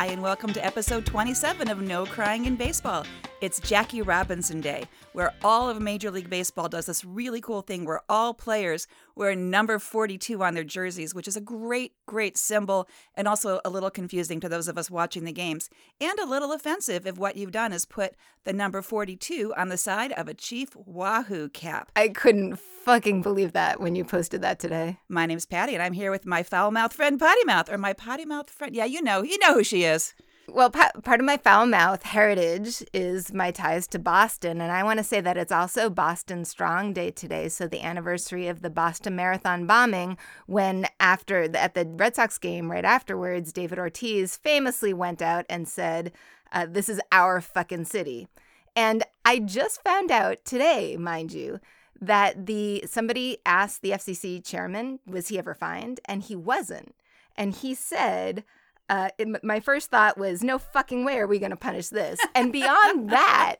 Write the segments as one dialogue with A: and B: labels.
A: Hi, and welcome to episode 27 of No Crying in Baseball. It's Jackie Robinson Day, where all of Major League Baseball does this really cool thing where all players wear number 42 on their jerseys, which is a great, great symbol and also a little confusing to those of us watching the games, and a little offensive if what you've done is put the number 42 on the side of a Chief Wahoo cap.
B: I couldn't fucking believe that when you posted that today.
A: My name's Patty, and I'm here with my foul mouth friend Potty Mouth, or my potty mouth friend. Yeah, you know, you know who she is.
B: Well, pa- part of my foul mouth heritage is my ties to Boston. And I want to say that it's also Boston Strong Day today. So, the anniversary of the Boston Marathon bombing, when after at the Red Sox game right afterwards, David Ortiz famously went out and said, uh, This is our fucking city. And I just found out today, mind you, that the somebody asked the FCC chairman, was he ever fined? And he wasn't. And he said, uh, it, my first thought was, no fucking way are we going to punish this. And beyond that,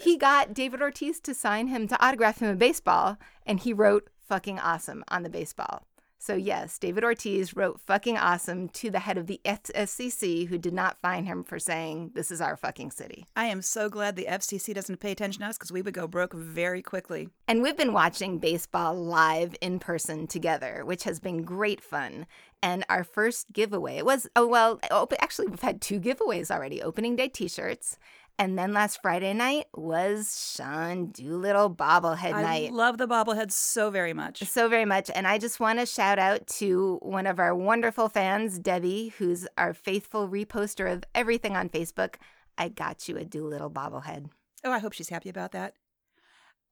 B: he got David Ortiz to sign him to autograph him a baseball, and he wrote fucking awesome on the baseball. So, yes, David Ortiz wrote fucking awesome to the head of the FCC, who did not fine him for saying, This is our fucking city.
A: I am so glad the FCC doesn't pay attention to us because we would go broke very quickly.
B: And we've been watching baseball live in person together, which has been great fun. And our first giveaway it was, oh, well, oh, actually, we've had two giveaways already opening day t shirts and then last Friday night was Sean Doolittle bobblehead
A: I
B: night.
A: I love the bobblehead so very much.
B: So very much. And I just want to shout out to one of our wonderful fans, Debbie, who's our faithful reposter of everything on Facebook. I got you a Doolittle bobblehead.
A: Oh, I hope she's happy about that.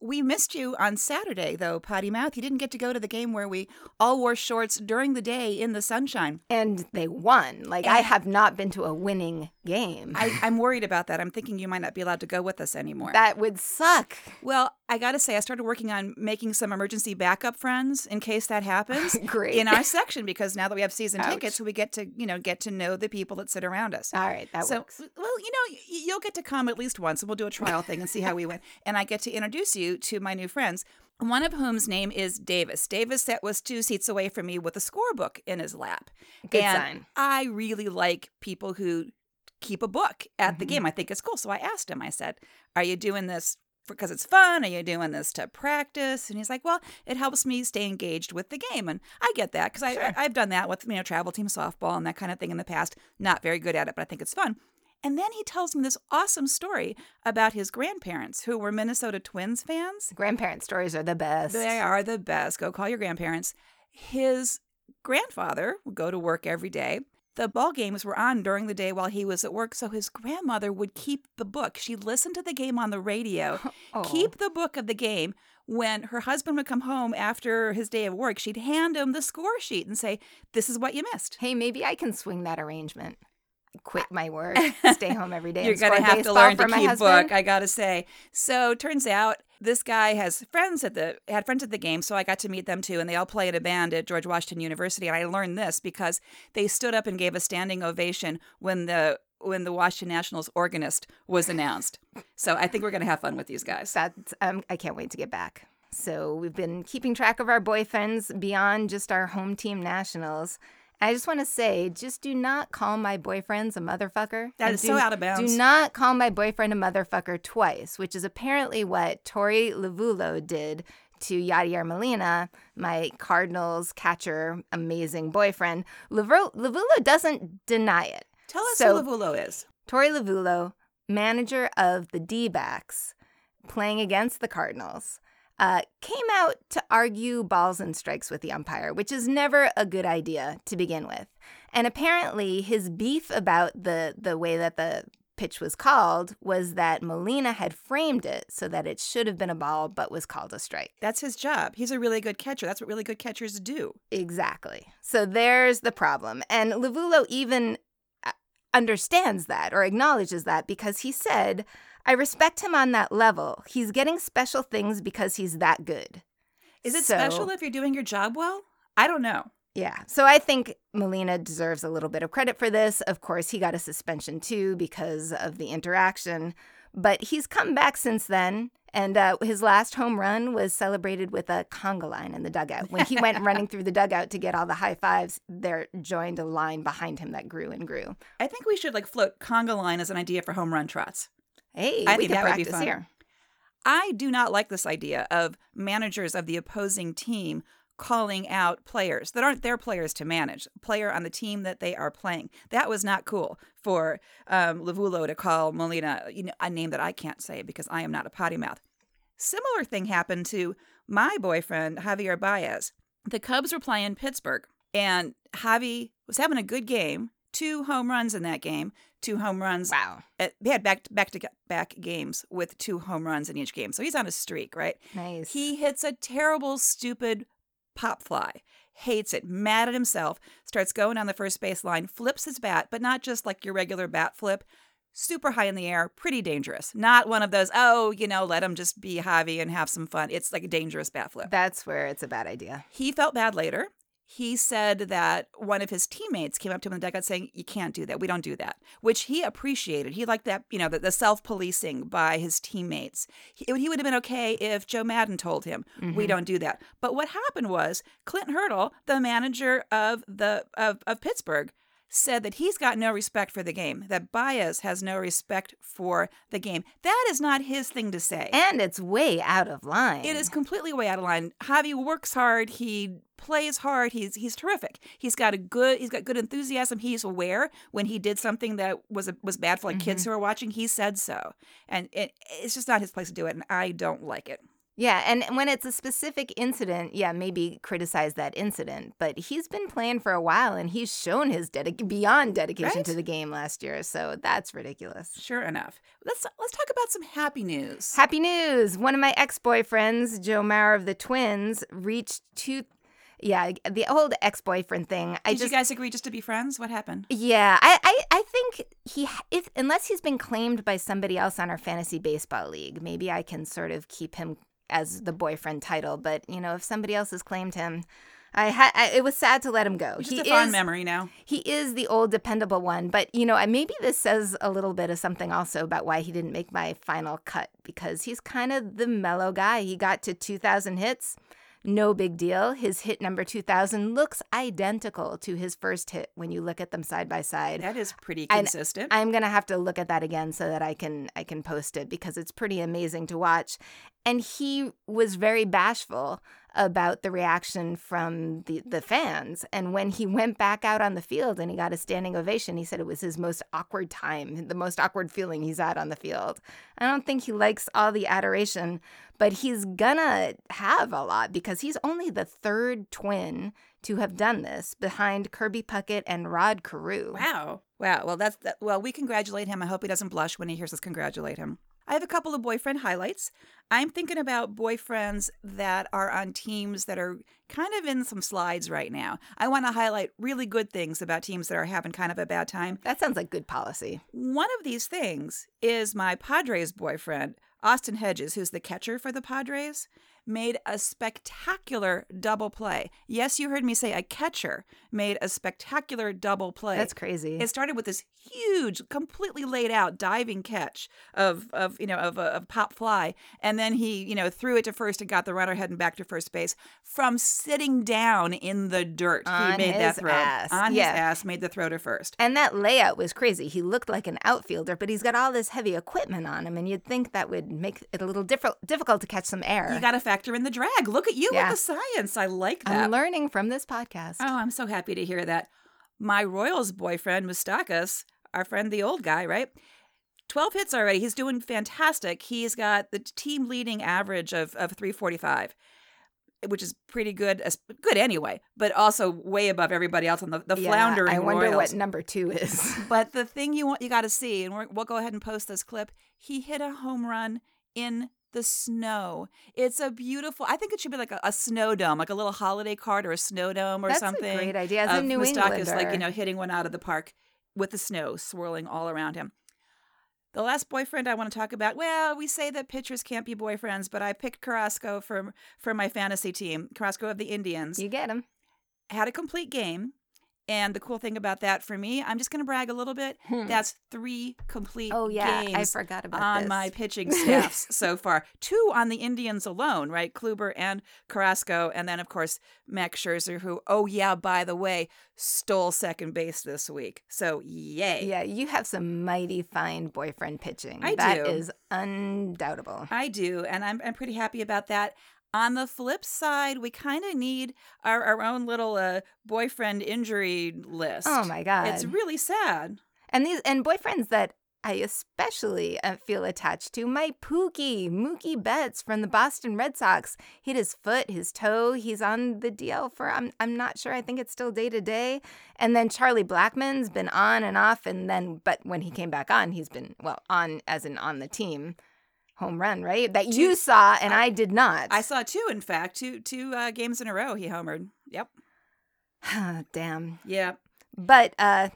A: We missed you on Saturday, though, Potty Mouth. You didn't get to go to the game where we all wore shorts during the day in the sunshine.
B: And they won. Like, and I have not been to a winning game.
A: I, I'm worried about that. I'm thinking you might not be allowed to go with us anymore.
B: That would suck.
A: Well, I got to say, I started working on making some emergency backup friends in case that happens.
B: Great.
A: In our section, because now that we have season Ouch. tickets, we get to, you know, get to know the people that sit around us.
B: All right. That
A: so,
B: works.
A: Well, you know, you'll get to come at least once and we'll do a trial thing and see how we went. And I get to introduce you to my new friends, one of whom's name is Davis. Davis sat was two seats away from me with a scorebook in his lap.
B: Good
A: and
B: sign.
A: I really like people who keep a book at mm-hmm. the game. I think it's cool. So I asked him, I said, Are you doing this because it's fun? Are you doing this to practice? And he's like, Well, it helps me stay engaged with the game. And I get that because sure. I've done that with, you know, travel team softball and that kind of thing in the past. Not very good at it, but I think it's fun. And then he tells me this awesome story about his grandparents who were Minnesota Twins fans.
B: Grandparent stories are the best.
A: They are the best. Go call your grandparents. His grandfather would go to work every day. The ball games were on during the day while he was at work, so his grandmother would keep the book. She listened to the game on the radio,
B: oh.
A: keep the book of the game. When her husband would come home after his day of work, she'd hand him the score sheet and say, This is what you missed.
B: Hey, maybe I can swing that arrangement quit my work, stay home every day.
A: You're
B: gonna
A: have to learn to keep book. I gotta say. So turns out this guy has friends at the had friends at the game, so I got to meet them too, and they all play in a band at George Washington University. And I learned this because they stood up and gave a standing ovation when the when the Washington Nationals organist was announced. So I think we're gonna have fun with these guys.
B: That um, I can't wait to get back. So we've been keeping track of our boyfriends beyond just our home team nationals. I just want to say, just do not call my boyfriends a motherfucker.
A: That is
B: do,
A: so out of bounds.
B: Do not call my boyfriend a motherfucker twice, which is apparently what Torey Lovullo did to Yadier Molina, my Cardinals catcher, amazing boyfriend. Lovullo doesn't deny it.
A: Tell us so, who Lovullo is.
B: Torey Lovullo, manager of the D-backs, playing against the Cardinals uh, came out to argue balls and strikes with the umpire, which is never a good idea to begin with. And apparently, his beef about the the way that the pitch was called was that Molina had framed it so that it should have been a ball but was called a strike.
A: That's his job. He's a really good catcher. That's what really good catchers do.
B: Exactly. So there's the problem. And Lovullo even uh, understands that or acknowledges that because he said, I respect him on that level. He's getting special things because he's that good.
A: Is it so, special if you're doing your job well? I don't know.
B: Yeah. So I think Molina deserves a little bit of credit for this. Of course, he got a suspension too because of the interaction, but he's come back since then And uh, his last home run was celebrated with a conga line in the dugout. When he went running through the dugout to get all the high fives, there joined a line behind him that grew and grew.
A: I think we should like float conga line as an idea for home run trots.
B: Hey,
A: I
B: we
A: think
B: can
A: that would be
B: practice
A: fun.
B: here.
A: I do not like this idea of managers of the opposing team calling out players that aren't their players to manage, a player on the team that they are playing. That was not cool for um, Lovullo to call Molina you know, a name that I can't say because I am not a potty mouth. Similar thing happened to my boyfriend, Javier Baez. The Cubs were playing Pittsburgh, and Javi was having a good game. Two home runs in that game. Two home runs
B: Wow.
A: uh, they had back back to back games with two home runs in each game. So he's on a streak, right?
B: Nice.
A: He hits a terrible, stupid pop fly. Hates it, mad at himself, starts going on the first base line, flips his bat, but not just like your regular bat flip, super high in the air, pretty dangerous. Not one of those, oh, you know, let him just be Javi and have some fun. It's like a dangerous bat flip.
B: That's where it's a bad idea.
A: He felt bad later. He said that one of his teammates came up to him in the dugout saying, You can't do that. We don't do that, which he appreciated. He liked that, you know, the, the self policing by his teammates. He, he would have been okay if Joe Maddon told him, We mm-hmm. don't do that. But what happened was Clint Hurdle, the manager of, the, of, of Pittsburgh, said that he's got no respect for the game, that Baez has no respect for the game. That is not his thing to say.
B: And it's way out of line.
A: It is completely way out of line. Javi works hard. He plays hard. He's he's terrific. He's got a good he's got good enthusiasm. He's aware when he did something that was a, was bad for like kids mm-hmm. who are watching. He said so, and it, it's just not his place to do it. And I don't like it.
B: Yeah, and when it's a specific incident, yeah, maybe criticize that incident. But he's been playing for a while, and he's shown his dedic- beyond dedication
A: Right?
B: to the game last year. So that's ridiculous.
A: Sure enough, let's let's talk about some happy news.
B: Happy news! One of my ex-boyfriends, Joe Mauer of the Twins, reached two. Yeah, the old ex-boyfriend thing. I
A: Did
B: just
A: you guys agree just to be friends? What happened?
B: Yeah, I, I, I think he if unless he's been claimed by somebody else on our fantasy baseball league, maybe I can sort of keep him as the boyfriend title. But you know, if somebody else has claimed him, I had it was sad to let him go.
A: Just
B: he
A: a fond
B: is
A: memory now.
B: he is the old dependable one. But you know, I- maybe this says a little bit of something also about why he didn't make my final cut because he's kind of the mellow guy. He got to two thousand hits. No big deal. His hit number 2000 looks identical to his first hit when you look at them side by side.
A: That is pretty
B: And
A: consistent.
B: I'm gonna have to look at that again so that I can I can post it because it's pretty amazing to watch. And he was very bashful about the reaction from the, the fans. And when he went back out on the field and he got a standing ovation, he said it was his most awkward time, the most awkward feeling he's had on the field. I don't think he likes all the adoration, but he's gonna have a lot because he's only the third twin to have done this behind Kirby Puckett and Rod Carew.
A: Wow. Wow. Well, that's that. Well, we congratulate him. I hope he doesn't blush when he hears us congratulate him. I have a couple of boyfriend highlights. I'm thinking about boyfriends that are on teams that are kind of in some slides right now. I want to highlight really good things about teams that are having kind of a bad time.
B: That sounds like good policy.
A: One of these things is my Padres boyfriend, Austin Hedges, who's the catcher for the Padres, made a spectacular double play. Yes, you heard me say a catcher made a spectacular double play.
B: That's crazy.
A: It started with this huge, completely laid out diving catch of of you know of a of pop fly, and then he you know threw it to first and got the runner heading back to first base from sitting down in the dirt.
B: On
A: he made that throw
B: ass.
A: on
B: Yeah.
A: his ass, made the throw to first.
B: and that layout was crazy. He looked like an outfielder, but he's got all this heavy equipment on him, and you'd think that would make it a little diffi- difficult to catch some air.
A: You got to factor in the drag. Look at you
B: Yeah.
A: with the science. I like that.
B: I'm learning from this podcast.
A: Oh, I'm so happy to hear that. My Royals boyfriend, Moustakas, our friend, the old guy, right? 12 hits already. He's doing fantastic. He's got the team leading average of, of 345, which is pretty good, as good anyway, but also way above everybody else on the, the
B: Yeah,
A: floundering
B: I wonder
A: Royals.
B: what number two is.
A: But the thing you want, you got to see, and we'll go ahead and post this clip. He hit a home run in the snow. It's a beautiful. I think it should be like a, a snow dome, like a little holiday card or a snow dome or something.
B: That's a great idea. As a New
A: Moustakas, like you know, hitting one out of the park with the snow swirling all around him. The last boyfriend I want to talk about. Well, we say that pitchers can't be boyfriends, but I picked Carrasco for for my fantasy team. Carrasco of the Indians
B: you get him.
A: had a complete game And the cool thing about that for me, I'm just going to brag a little bit. That's three complete
B: Hmm. Oh, yeah, I
A: games
B: forgot about
A: on
B: this.
A: my pitching staffs so far. Two on the Indians alone, right? Kluber and Carrasco, and then of course Max Scherzer, who, oh yeah, by the way, stole second base this week. So yay!
B: Yeah, you have some mighty fine boyfriend pitching.
A: I
B: That
A: do.
B: is undoubtable.
A: I do, and I'm I'm pretty happy about that. On the flip side, we kind of need our, our own little uh, boyfriend injury list.
B: Oh my god.
A: It's really sad.
B: and these and boyfriends that I especially uh, feel attached to. My Pookie, Mookie Betts from the Boston Red Sox, hit his foot, his toe. He's on the DL for I'm I'm not sure. I think it's still day to day. And then Charlie Blackmon's been on and off, and then but when he came back on, he's been well on as in on the team. Home run, right? That you saw and I, did not.
A: I saw two, in fact, two two uh, games in a row. He homered. Yep.
B: Damn.
A: Yeah.
B: But uh,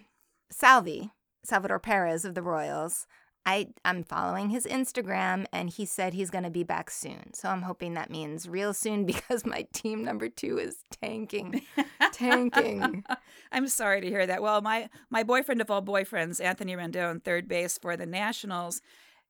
B: Salvi, Salvador Perez of the Royals, I I'm following his Instagram, and he said he's going to be back soon. So I'm hoping that means real soon because my team number two is tanking, tanking.
A: I'm sorry to hear that. Well, my my boyfriend of all boyfriends, Anthony Rendon, third base for the Nationals,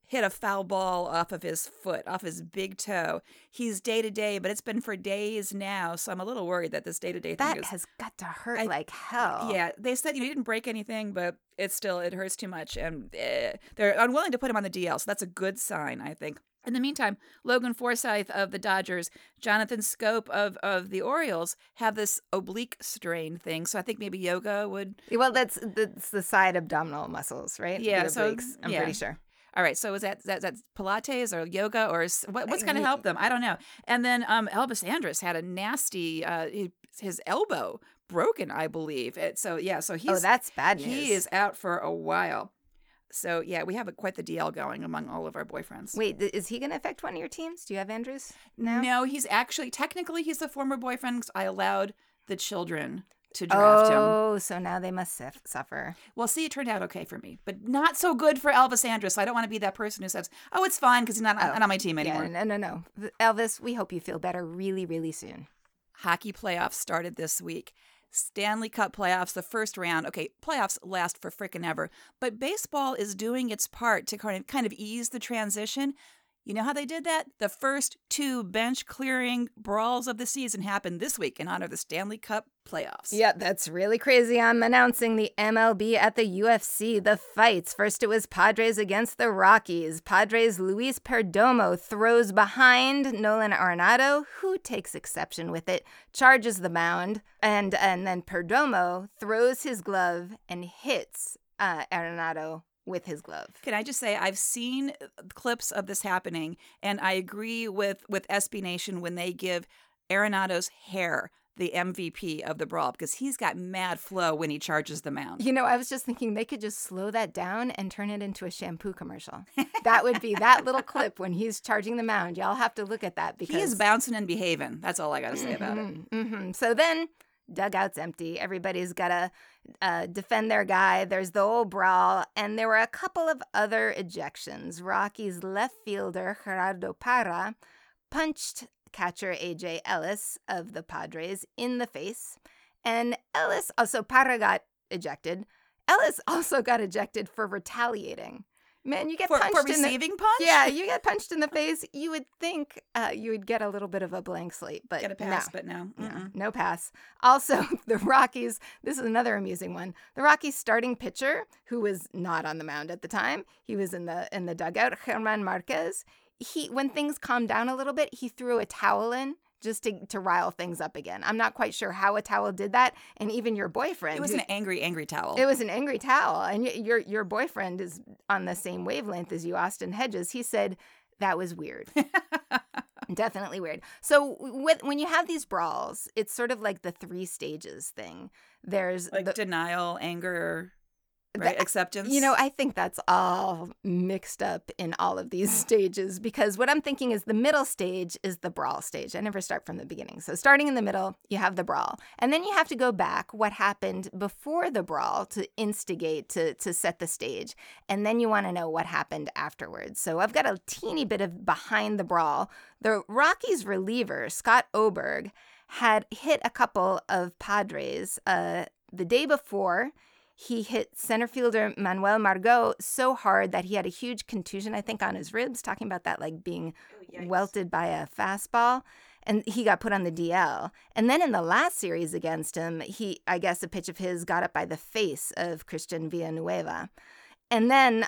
A: hit a foul ball off of his foot, off his big toe. He's day to day, but it's been for days now, so I'm a little worried that this day to day thing
B: That
A: is.
B: has got to hurt
A: I-
B: like hell.
A: Yeah, they said you know, he didn't break anything, but it's still it hurts too much, and eh, they're unwilling to put him on the DL. So that's a good sign, I think. In the meantime, Logan Forsythe of the Dodgers, Jonathan Schoop of, of the Orioles have this oblique strain thing. So I think maybe yoga would
B: Well, that's that's the side abdominal muscles, right? The
A: Yeah, so,
B: obliques, I'm
A: yeah.
B: pretty sure.
A: All right, so is that that that Pilates or yoga or what, what's going to help them? I don't know. And then um, Elvis Andrus had a nasty uh, his elbow broken, I believe. It, so yeah, so he's
B: oh, that's bad news.
A: he is out for a while. So yeah, we have a, quite the DL going among all of our boyfriends.
B: Wait, is he going to affect one of your teams? Do you have Andrus now?
A: No, he's actually technically he's a former boyfriend. I allowed the children to draft him.
B: Oh, so now they must suf- suffer.
A: Well, see, it turned out okay for me, but not so good for Elvis Andrus. I don't want to be that person who says, "Oh, it's fine" because he's not,
B: Oh,
A: not on my team anymore.
B: Yeah, no, no, no. Elvis, we hope you feel better really, really soon.
A: hockey playoffs started this week. Stanley Cup playoffs, the first round. Okay, playoffs last for frickin' ever, but baseball is doing its part to kind of kind of ease the transition. You know how they did that? The first two bench clearing brawls of the season happened this week in honor of the Stanley Cup playoffs.
B: Yeah, that's really crazy. I'm announcing the MLB at the UFC. The fights. First, it was Padres against the Rockies. Padres' Luis Perdomo throws behind Nolan Arenado, who takes exception with it, charges the mound, and and then Perdomo throws his glove and hits uh, Arenado with his glove.
A: Can I just say I've seen clips of this happening, and I agree with with SB Nation when they give Arenado's hair the MVP of the brawl because he's got mad flow when he charges the mound.
B: You know, I was just thinking they could just slow that down and turn it into a shampoo commercial. that would be that little clip when he's charging the mound. Y'all have to look at that because
A: He is bouncing and behaving. That's all I got to say about it.
B: hmm So then, dugout's empty. Everybody's got to uh, defend their guy. There's the old brawl, and there were a couple of other ejections. Rocky's left fielder Gerardo Parra punched catcher AJ Ellis of the Padres in the face, and Ellis also Parra got ejected. Ellis also got ejected for retaliating. Man, you get
A: For,
B: punched
A: for
B: in the
A: receiving punch?
B: yeah, you get punched in the face. You would think uh, you would get a little bit of a blank slate, but
A: Get a pass,
B: no.
A: but no.
B: No, no pass. Also, the Rockies, this is another amusing one. The Rockies starting pitcher, who was not on the mound at the time, he was in the in the dugout, German Marquez. He when things calmed down a little bit, he threw a towel in just to, to rile things up again. I'm not quite sure how a towel did that, and even your boyfriend
A: It was
B: who-
A: an angry, angry towel.
B: it was an angry towel, and y- your your boyfriend is on the same wavelength as you, Austin Hedges. He said that was weird, definitely weird. So with, when you have these brawls, it's sort of like the three stages thing. There's
A: like
B: the,
A: denial, anger, right? acceptance.
B: you know, I think that's all mixed up in all of these stages because what I'm thinking is the middle stage is the brawl stage. I never start from the beginning. So starting in the middle, you have the brawl. And then you have to go back what happened before the brawl to instigate to to set the stage. And then you want to know what happened afterwards. So I've got a teeny bit of behind the brawl. The Rockies reliever, Scott Oberg, had hit a couple of Padres uh the day before, he hit center fielder Manuel Margot so hard that he had a huge contusion, I think, on his ribs, talking about that like being
A: Oh,
B: welted by a fastball. And he got put on the DL. And then in the last series against him, he, I guess, a pitch of his got up by the face of Christian Villanueva. And then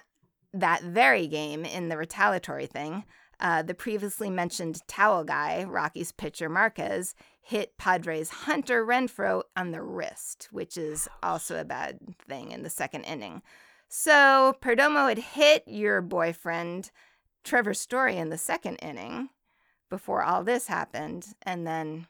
B: that very game in the retaliatory thing, uh, the previously mentioned towel guy, Rocky's pitcher Marquez, hit Padres Hunter Renfroe on the wrist, which is also a bad thing in the second inning. So Perdomo had hit your boyfriend, Trevor Story, in the second inning before all this happened, and then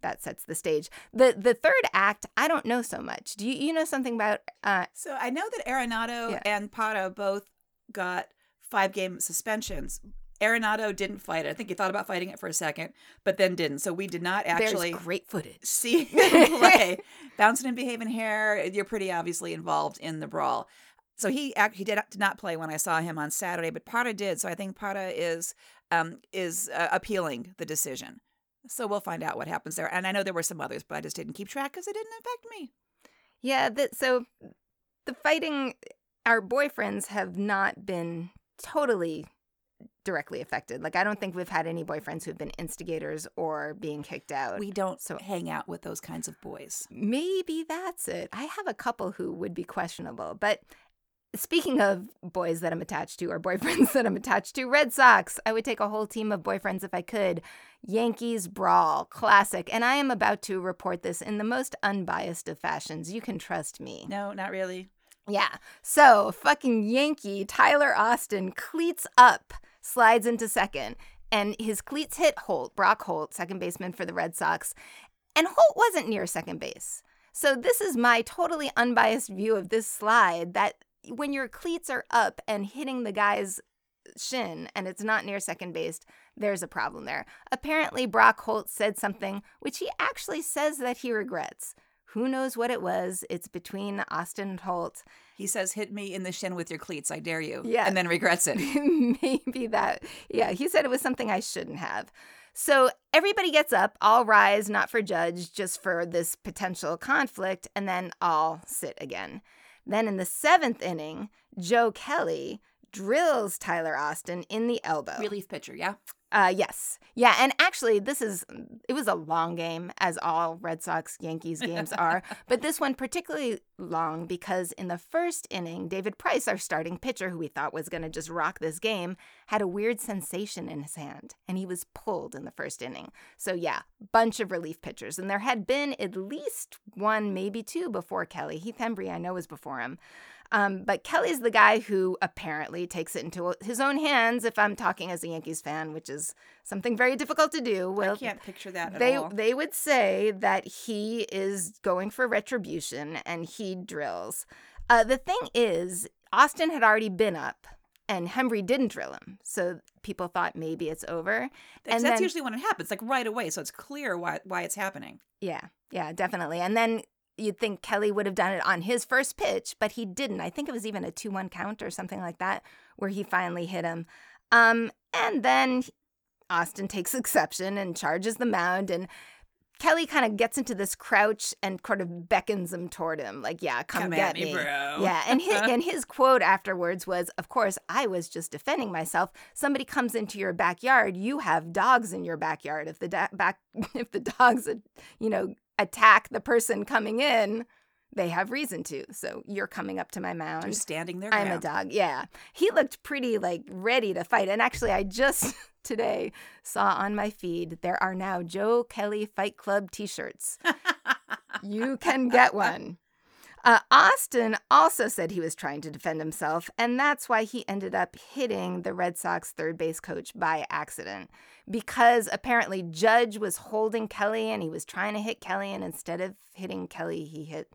B: that sets the stage. the The third act, I don't know so much. Do you you know something about? Uh,
A: So I know that Arenado
B: Yeah.
A: and Pato both got five game suspensions. Arenado didn't fight it. I think he thought about fighting it for a second, but then didn't. So we did not actually
B: there's great footage.
A: see him play. Bouncing and behaving here, you're pretty obviously involved in the brawl. So he act, he did, did not play when I saw him on Saturday, but Pata did. So I think Pata is um, is uh, appealing the decision. So we'll find out what happens there. And I know there were some others, but I just didn't keep track because it didn't affect me.
B: Yeah, that so the fighting our boyfriends have not been totally directly affected. Like I don't think we've had any boyfriends who've been instigators or being kicked out.
A: We don't
B: So-
A: hang out with those kinds of boys.
B: Maybe that's it. I have a couple who would be questionable, but speaking of boys that I'm attached to or boyfriends that I'm attached to, Red Sox, I would take a whole team of boyfriends if I could. Yankees Brawl, classic. And I am about to report this in the most unbiased of fashions. You can trust me.
A: No, not really.
B: Yeah. So, fucking Yankee Tyler Austin cleats up, slides into second, and his cleats hit Holt, Brock Holt, second baseman for the Red Sox. And Holt wasn't near second base. So, this is my totally unbiased view of this slide that when your cleats are up and hitting the guy's shin and it's not near second base, there's a problem there. Apparently, Brock Holt said something which he actually says that he regrets. Who knows what it was? It's between Austin and Holt.
A: He says, "Hit me in the shin with your cleats, I dare you."
B: Yeah.
A: and then regrets it.
B: Maybe that. Yeah, he said it was something I shouldn't have. So everybody gets up, all rise, not for judge, just for this potential conflict, and then all sit again. Then in the seventh inning, Joe Kelly drills Tyler Austin in the elbow.
A: Relief pitcher, yeah.
B: Uh, yes. Yeah. And actually, this is, it was a long game, as all Red Sox Yankees games are. but this one particularly long because in the first inning, David Price, our starting pitcher, who we thought was going to just rock this game, had a weird sensation in his hand and he was pulled in the first inning. So, yeah, bunch of relief pitchers. And there had been at least one, maybe two before Kelly. Heath Hembree, I know, was before him. Um, but Kelly's the guy who apparently takes it into his own hands. If I'm talking as a Yankees fan, which is something very difficult to do, well,
A: I can't picture that at
B: they
A: all.
B: they would say that he is going for retribution and he drills. Uh, the thing is, Austin had already been up, and Hembree didn't drill him, so people thought maybe it's over.
A: That's,
B: and
A: that's
B: then-
A: usually when it happens, like right away, so it's clear why why it's happening.
B: Yeah, yeah, definitely. And then you'd think Kelly would have done it on his first pitch, but he didn't. I think it was even a 2 1 count or something like that where he finally hit him. Um, and then Austin takes exception and charges the mound, and Kelly kind of gets into this crouch and kind of beckons him toward him, like, "Yeah, come,
A: Come
B: get
A: at me, bro."
B: Yeah, and his, and his quote afterwards was, "Of course, I was just defending myself. Somebody comes into your backyard, you have dogs in your backyard. If the da- back, if the dogs, you know, attack the person coming in, they have reason to. So you're coming up to my mound.
A: You're standing there.
B: I'm a dog. Yeah. He looked pretty like ready to fight. And actually, I just today saw on my feed there are now Joe Kelly Fight Club t shirts. you can get one. Uh, Austin also said he was trying to defend himself, and that's why he ended up hitting the Red Sox third base coach by accident. Because apparently Judge was holding Kelly and he was trying to hit Kelly, and instead of hitting Kelly, he hit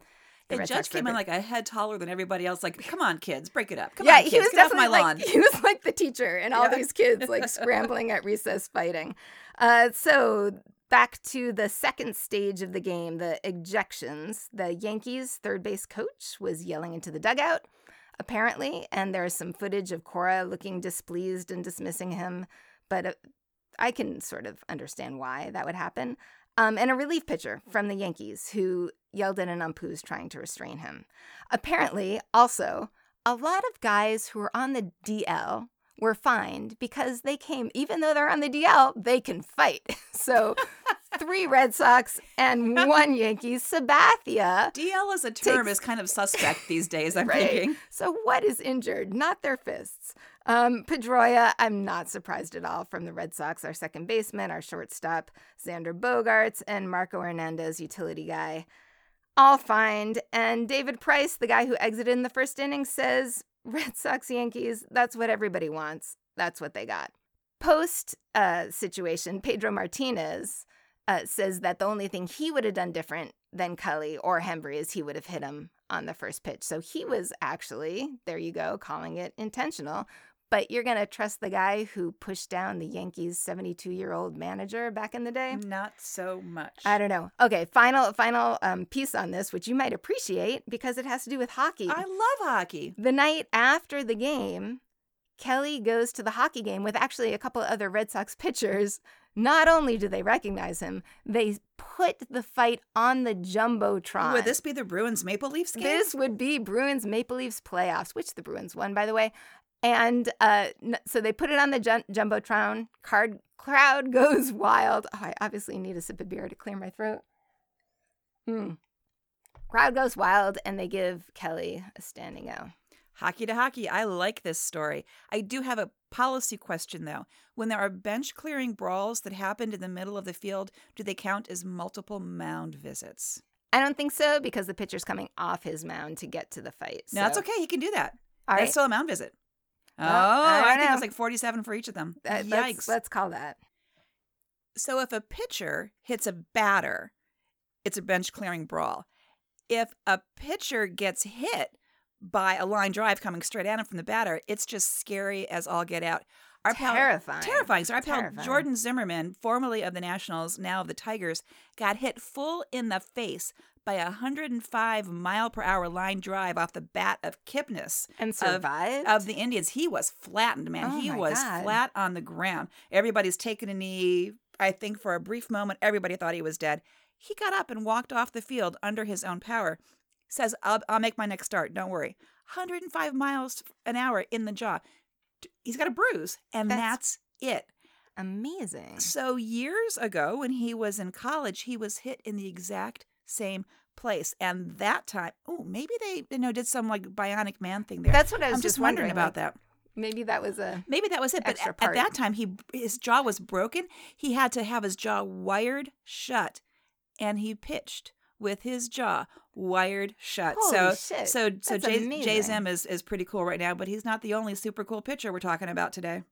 B: the Red
A: judge
B: Sox
A: came in like a head taller than everybody else. Like, come on, kids, break it up. Come
B: yeah,
A: on, kids,
B: he was
A: get off my
B: definitely
A: lawn.
B: like he was like the teacher and all
A: Yeah.
B: these kids like scrambling at recess fighting. Uh, so back to the second stage of the game, the ejections. The Yankees' third base coach was yelling into the dugout, apparently, and there's some footage of Cora looking displeased and dismissing him, but. Uh, I can sort of understand why that would happen. um, and a relief pitcher from the Yankees who yelled at an ump who was trying to restrain him. Apparently, also, a lot of guys who were on the DL were fined because they came, even though they're on the DL, they can fight. So, three Red Sox and one Yankees. Sabathia.
A: DL as a term
B: Takes-
A: is kind of suspect these days, I'm
B: Right.
A: thinking.
B: So, what is injured? Not their fists. Um, Pedroia, I'm not surprised at all from the Red Sox, our second baseman, our shortstop, Xander Bogaerts, and Marco Hernandez, utility guy. All fined. And David Price, the guy who exited in the first inning, says Red Sox Yankees, that's what everybody wants. That's what they got. Post uh, situation, Pedro Martinez uh, says that the only thing he would have done different than Cully or Hembree is he would have hit him on the first pitch. So he was actually, there you go, calling it intentional. But you're going to trust the guy who pushed down the Yankees' 72 year old manager back in the day?
A: Not so much.
B: I don't know. Okay, final final um, piece on this, which you might appreciate because it has to do with hockey.
A: I love hockey.
B: The night after the game, Kelly goes to the hockey game with actually a couple other Red Sox pitchers. Not only do they recognize him, they put the fight on the Jumbotron.
A: Would this be the Bruins Maple Leafs game?
B: This would be Bruins Maple Leafs playoffs, which the Bruins won, by the way. And uh, so they put it on the jum- Jumbotron. Card crowd goes wild. Oh, I obviously need a sip of beer to clear my throat. Hmm. Crowd goes wild, and they give Kelly a standing O.
A: Hockey to hockey. I like this story. I do have a policy question though. When there are bench clearing brawls that happened in the middle of the field, do they count as multiple mound visits?
B: I don't think so because the pitcher's coming off his mound to get to the fight.
A: No, that's okay. He can do that.
B: All
A: That's
B: right,
A: still a mound visit. Oh,
B: Well, I
A: I, think it's like 47 for each of them.
B: that-
A: Yikes.
B: let's, let's call that.
A: So if a pitcher hits a batter, it's a bench clearing brawl. If a pitcher gets hit by a line drive coming straight at him from the batter, it's just scary as all get out. Our pal-
B: Terrifying.
A: terrifying. So our pal
B: Terrifying.
A: Jordan Zimmermann, formerly of the Nationals, now of the Tigers, got hit full in the face by a 105 mile per hour line drive off the bat of Kipnis
B: And survive.
A: of the Indians. He was flattened, man.
B: Oh
A: he was
B: God.
A: flat on the ground. Everybody's taking a knee. I think for a brief moment, everybody thought he was dead. He got up and walked off the field under his own power. Says, I'll, I'll make my next start. Don't worry. 105 miles an hour in the jaw. He's got a bruise, and
B: That's-
A: that's it.
B: Amazing.
A: So years ago, when he was in college, he was hit in the exact same place. And that time, oh, maybe they you know did some like bionic man thing there.
B: That's what I was
A: I'm
B: just
A: just wondering
B: wondering,
A: about
B: like,
A: that.
B: Maybe that was a.
A: Maybe that was it. But at that time, he his jaw was broken. He had to have his jaw wired shut, and he pitched with his jaw wired shut.
B: Holy
A: so
B: shit.
A: so so
B: That's
A: Jay, Jay. Zim is is pretty cool right now, but he's not the only super cool pitcher we're talking about today.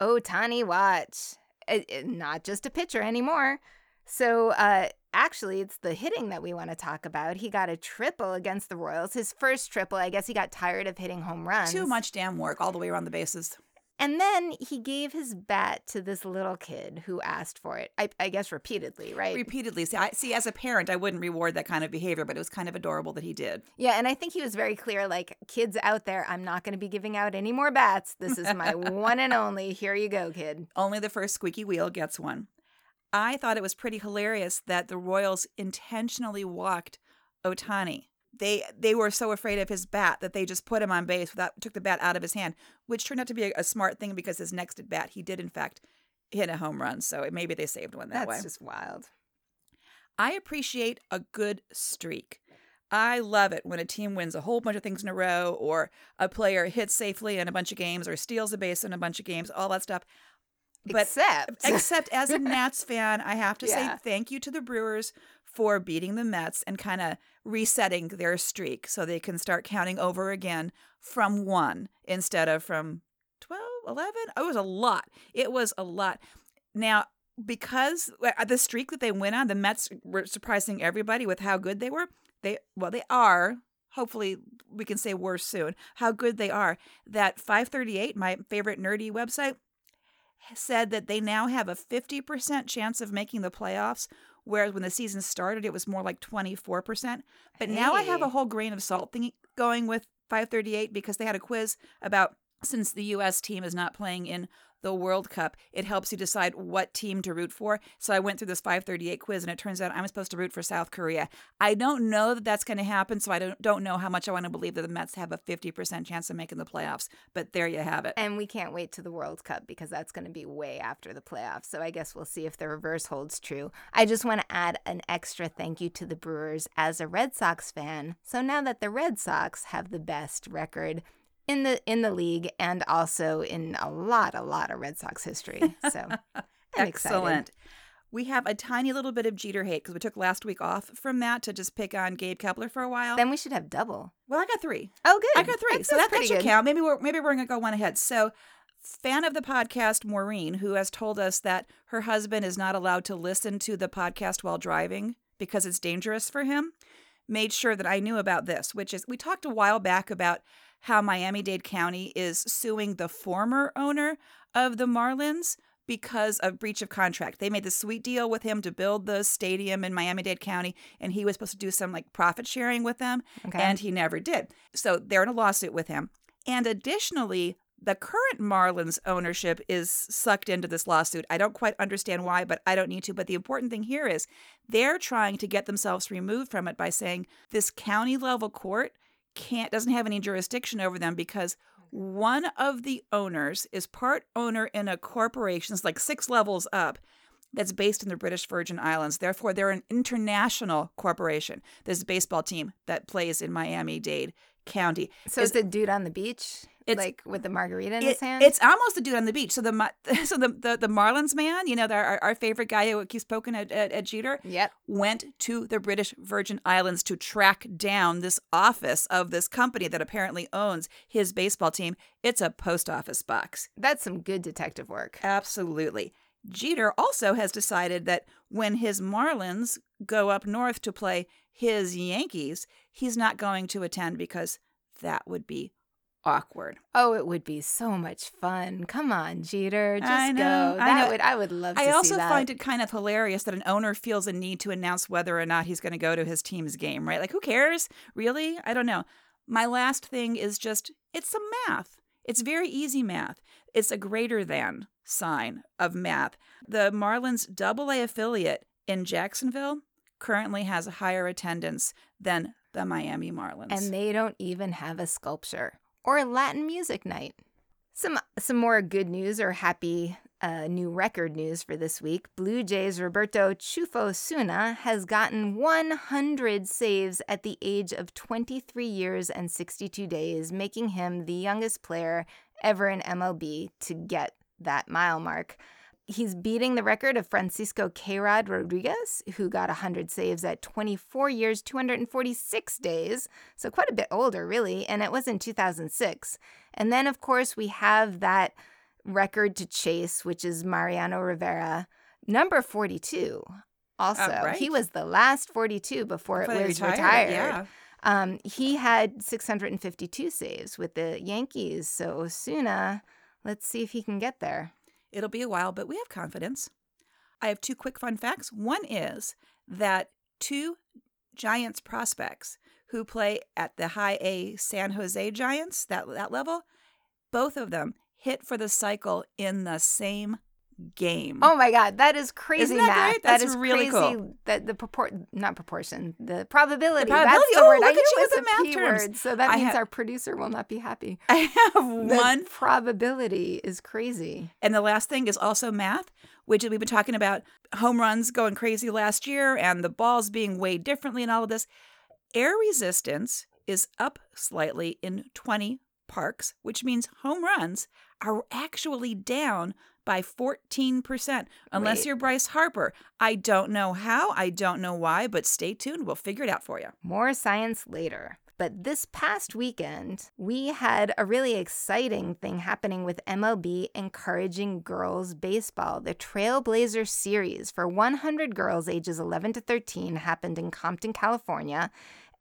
B: Ohtani Watch. Uh, uh, Not just a pitcher anymore. So, uh, actually, it's the hitting that we want to talk about. He got a triple against the Royals. His first triple. I guess he got tired of hitting home runs.
A: Too much damn work all the way around the bases.
B: And then he gave his bat to this little kid who asked for it. I, I guess repeatedly, right?
A: Repeatedly. See, I see. As a parent, I wouldn't reward that kind of behavior, but it was kind of adorable that he did.
B: yeah, and I think he was very clear like, kids out there, I'm not going to be giving out any more bats. This is my one and only. Here you go, kid.
A: Only the first squeaky wheel gets one. I thought it was pretty hilarious that the Royals intentionally walked Ohtani. They they were so afraid of his bat that they just put him on base without took the bat out of his hand, which turned out to be a, a smart thing because his next at bat he did in fact hit a home run. So it, maybe they saved one that
B: That's
A: way.
B: That's just wild.
A: I appreciate a good streak. I love it when a team wins a whole bunch of things in a row, or a player hits safely in a bunch of games, or steals a base in a bunch of games, all that stuff. But
B: Except,
A: except as a Nats fan, I have to
B: Yeah.
A: say thank you to the Brewers for beating the Mets and kind of resetting their streak so they can start counting over again from one instead of from 12, 11. It was a lot. It was a lot. Now, because uh, the streak that they went on, the Mets were surprising everybody with how good they were. They well, they are. Hopefully, we can say worse soon. How good they are. That 538, my favorite nerdy website, said that they now have a 50% chance of making the playoffs, whereas when the season started, it was more like 24%. But now I have a whole grain of salt thing going with 538 because they had a quiz about since the U.S. team is not playing in the World Cup, it helps you decide what team to root for. So I went through this 538 quiz, and it turns out I'm supposed to root for South Korea. I don't know that that's going to happen, so I don't don't know how much I want to believe that the Mets have a 50% chance of making the playoffs. But there you have it.
B: And we can't wait to the World Cup because that's going to be way after the playoffs. So I guess we'll see if the reverse holds true. I just want to add an extra thank you to the Brewers as a Red Sox fan. So now that the Red Sox have the best record in the in the league and also in a lot a lot of Red Sox history. So
A: Excellent.
B: excited.
A: We have a tiny little bit of Jeter hate because we took last week off from that to just pick on Gabe Kapler for a while.
B: Then we should have double.
A: well, I got three.
B: Oh, good.
A: I got three,
B: That-
A: so
B: that's
A: that, that should
B: good.
A: count. Maybe we're maybe we're gonna go one ahead. So, fan of the podcast, Maureen, who has told us that her husband is not allowed to listen to the podcast while driving because it's dangerous for him, made sure that I knew about this. Which is, we talked a while back about how Miami Dade County is suing the former owner of the Marlins because of breach of contract. They made the sweet deal with him to build the stadium in Miami Dade County, and he was supposed to do some like profit sharing with them,
B: Okay.
A: and he never did. So they're in a lawsuit with him. And additionally, the current Marlins ownership is sucked into this lawsuit. I don't quite understand why, but I don't need to. But the important thing here is they're trying to get themselves removed from it by saying this county level court can't doesn't have any jurisdiction over them because mm-hmm. one of the owners is part owner in a corporation, it's like six levels up, that's based in the British Virgin Islands. Therefore, they're an international corporation. This baseball team that plays in Miami Dade County.
B: So it's a dude on the beach,
A: It's-
B: like with the margarita in
A: It-
B: his hand.
A: it's almost a dude on the beach. So the so the the, the Marlins man, you know, the, our, our favorite guy who keeps poking at, at, at Jeter,
B: yep.
A: went to the British Virgin Islands to track down this office of this company that apparently owns his baseball team. It's a post office box.
B: That's some good detective work.
A: Absolutely. Jeter also has decided that when his Marlins go up north to play his Yankees, he's not going to attend because that would be awkward.
B: Oh, it would be so much fun. Come on, Jeter, just
A: I know,
B: go.
A: I know.
B: would I would love to
A: I also
B: that.
A: find it kind of hilarious that an owner feels a need to announce whether or not he's going to go to his team's game, right? Like, who cares? Really? I don't know. My last thing is just it's some math. It's very easy math. It's a greater than sign of math. The Marlins double A affiliate in Jacksonville currently has a higher attendance than the Miami Marlins.
B: and they don't even have a sculpture or Latin music night. Some some more good news or happy uh, new record news for this week. Blue Jays Roberto Chufo Suna has gotten 100 saves at the age of 23 years and 62 days, making him the youngest player ever in MLB to get that mile mark. He's beating the record of Francisco K-Rod Rodriguez, who got 100 saves at 24 years, 246 days. So quite a bit older, really. And it was in 2006. And then, of course, we have that record to chase, which is Mariano Rivera, number 42. Also,
A: right.
B: he was the last 42 before,
A: Before
B: it was
A: retired,
B: retired.
A: Yeah.
B: Um, he had 652 saves with the Yankees. So Osuna, let's see if he can get there.
A: It'll be a while, but we have confidence. I have two quick fun facts. One is that two Giants prospects who play at the high A San Jose Giants, that that level, both of them hit for the cycle in the same game.
B: Oh my God, that is crazy
A: that
B: math.
A: great?
B: That
A: That's really
B: crazy.
A: cool.
B: That the propor not proportion, the probability.
A: The probability.
B: That's the
A: Oh,
B: word. I
A: look at you
B: it
A: with the
B: a
A: math
B: P
A: terms.
B: word, so that
A: I
B: means
A: have-
B: our producer will not be happy.
A: I have
B: The
A: one
B: probability is crazy.
A: And the last thing is also math, which we've been talking about home runs going crazy last year and the balls being weighed differently and all of this. Air resistance is up slightly in 20 parks, which means home runs are actually down by 14%, unless
B: Wait.
A: you're Bryce Harper. I don't know how, I don't know why, but stay tuned. We'll figure it out for you.
B: More science later. But this past weekend, we had a really exciting thing happening with MLB encouraging girls baseball. The Trailblazer Series for 100 girls ages 11 to 13 happened in Compton, California.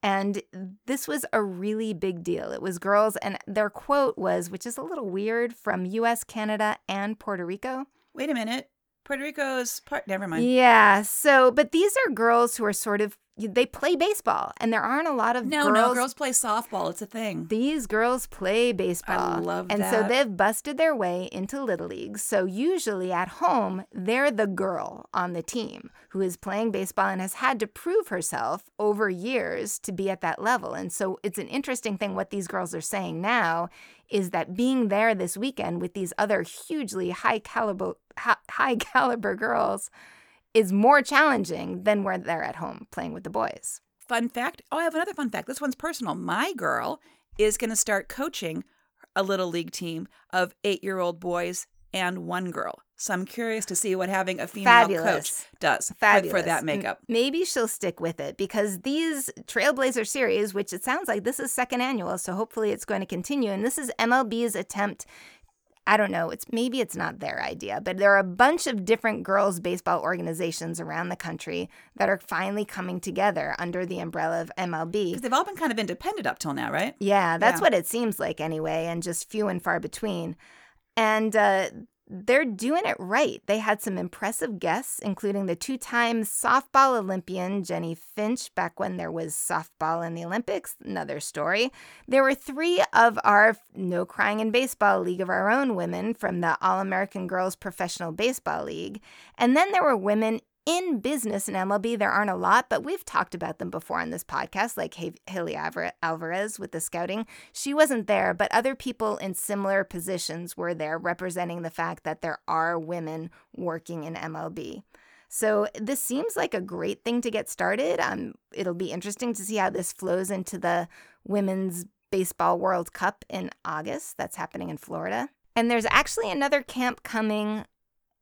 B: And this was a really big deal. It was girls, and their quote was, which is a little weird, from US, Canada, and Puerto Rico.
A: Wait a minute. Puerto Rico's part, never mind.
B: Yeah. So, but these are girls who are sort of they play baseball, and there aren't a lot of
A: No,
B: girls.
A: no, girls play softball. It's a thing.
B: These girls play baseball.
A: love
B: and so they've busted their way into Little League. So usually at home, they're the girl on the team who is playing baseball and has had to prove herself over years to be at that level. And so it's an interesting thing what these girls are saying now is that being there this weekend with these other hugely high caliber high caliber girls is more challenging than where they're at home playing with the boys.
A: Fun fact. Oh, I have another fun fact. This one's personal. My girl is going to start coaching a little league team of eight year old boys and one girl. So I'm curious to see what having a female
B: Fabulous.
A: coach does for-
B: Fabulous.
A: for that makeup.
B: maybe she'll stick with it because these Trailblazer series, which it sounds like this is second annual, so hopefully it's going to continue. And this is MLB's attempt. I don't know. It's maybe it's not their idea, but there are a bunch of different girls baseball organizations around the country that are finally coming together under the umbrella of MLB.
A: Because they've all been kind of independent up till now, right?
B: Yeah, that's
A: Yeah.
B: what it seems like anyway, and just few and far between. And uh, they're doing it right. They had some impressive guests, including the two time softball Olympian Jennie Finch, back when there was softball in the Olympics. Another story. There were three of our No Crying in Baseball League of Our Own women from the All American Girls Professional Baseball League. And then there were women in business in MLB, there aren't a lot, but we've talked about them before on this podcast, like Haley Alvarez with the scouting. She wasn't there, but other people in similar positions were there representing the fact that there are women working in MLB. So this seems like a great thing to get started. Um, it'll be interesting to see how this flows into the Women's Baseball World Cup in August. That's happening in Florida. And there's actually another camp coming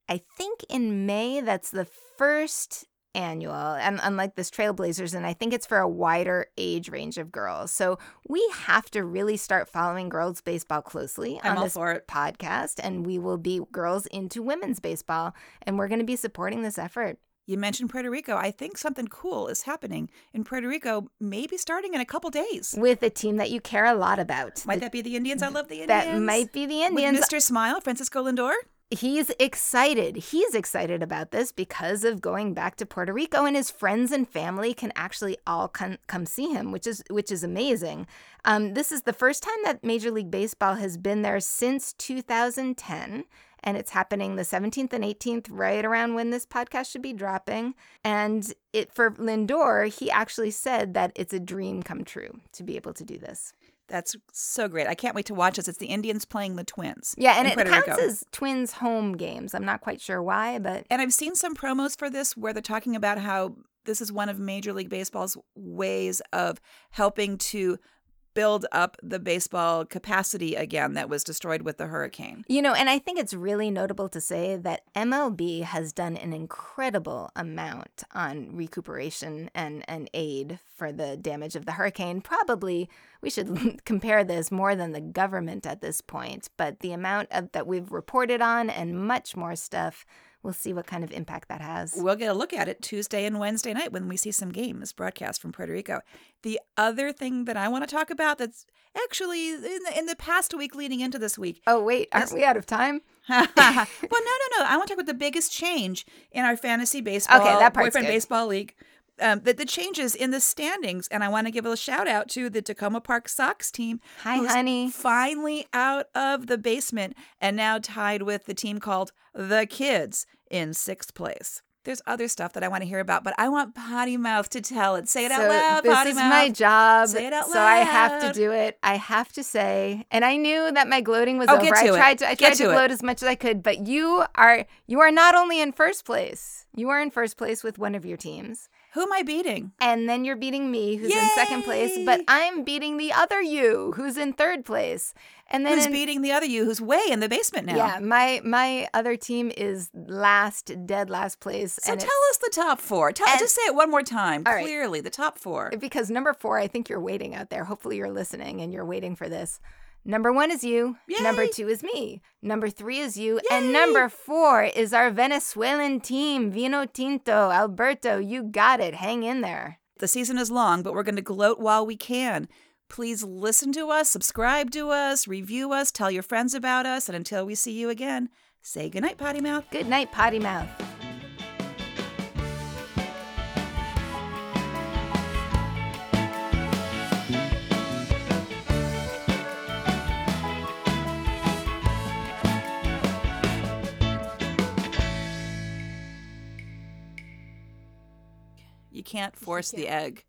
B: I think in May, that's the first annual, and unlike this Trailblazers, and I think it's for a wider age range of girls. So we have to really start following girls baseball closely
A: I'm
B: on this podcast, and we will be girls into women's baseball, and we're going to be supporting this effort.
A: You mentioned Puerto Rico. I think something cool is happening in Puerto Rico, maybe starting in a couple days.
B: With a team that you care a lot about.
A: Might that be the Indians? I love the Indians.
B: that might be the Indians.
A: With Mr. Smile, Francisco Lindor.
B: He's excited. He's excited about this because of going back to Puerto Rico, and his friends and family can actually all come come see him, which is which is amazing. Um, this is the first time that Major League Baseball has been there since 2010. And it's happening the 17th and 18th, right around when this podcast should be dropping. And it for Lindor, he actually said that it's a dream come true to be able to do this.
A: That's so great. I can't wait to watch this. It's the Indians playing the Twins.
B: Yeah, and it
A: Puerto
B: counts
A: Rico.
B: as Twins home games. I'm not quite sure why, but
A: And I've seen some promos for this where they're talking about how this is one of Major League Baseball's ways of helping to build up the baseball capacity again that was destroyed with the hurricane.
B: You know, and I think it's really notable to say that MLB has done an incredible amount on recuperation and, and aid for the damage of the hurricane. Probably we should compare this more than the government at this point, but the amount of, that we've reported on and much more stuff, we'll see what kind of impact that has.
A: We'll get a look at it Tuesday and Wednesday night when we see some games broadcast from Puerto Rico. The other thing that I want to talk about that's actually in the, in the past week leading into this week
B: Oh, wait, aren't we out of time?
A: well, no, no, no. I want to talk about the biggest change in our fantasy baseball,
B: Okay, that part's
A: boyfriend
B: good.
A: baseball league. Um, the, the changes in the standings, and I want to give a shout out to the Takoma Park Sox team.
B: Hi,
A: who's
B: honey.
A: Finally out of the basement and now tied with the team called the Kids in sixth place. There's other stuff that I want to hear about, but I want Potty Mouth to tell it. Say it out
B: so
A: loud,
B: this
A: Potty
B: is
A: Mouth.
B: my job.
A: Say it out loud.
B: So I have to do it. I have to say, and I knew that my gloating was
A: Oh,
B: over.
A: get
B: I
A: to it.
B: tried to I
A: Get
B: tried to,
A: to
B: gloat as much as I could, but you are you are not only in first place. You are in first place with one of your teams.
A: Who am I beating?
B: And then you're beating me, who's in second place, but I'm beating the other you, who's in third place. And then
A: Who's
B: in-
A: beating the other you who's way in the basement now?
B: Yeah, my my other team is last, dead last place.
A: So tell us the top four. Tell,
B: and-
A: just say it one more time.
B: All right.
A: Clearly, the top four.
B: because number four, I think you're waiting out there. Hopefully, you're listening and you're waiting for this. Number one is you. Number two is me. Number three is you. And number four is our Venezuelan team, Vino Tinto. Alberto, you got it. Hang in there.
A: The season is long, but we're going to gloat while we can. Please listen to us, subscribe to us, review us, tell your friends about us, and until we see you again, say goodnight, Potty Mouth.
B: Good night, Potty Mouth.
A: Can't force the egg.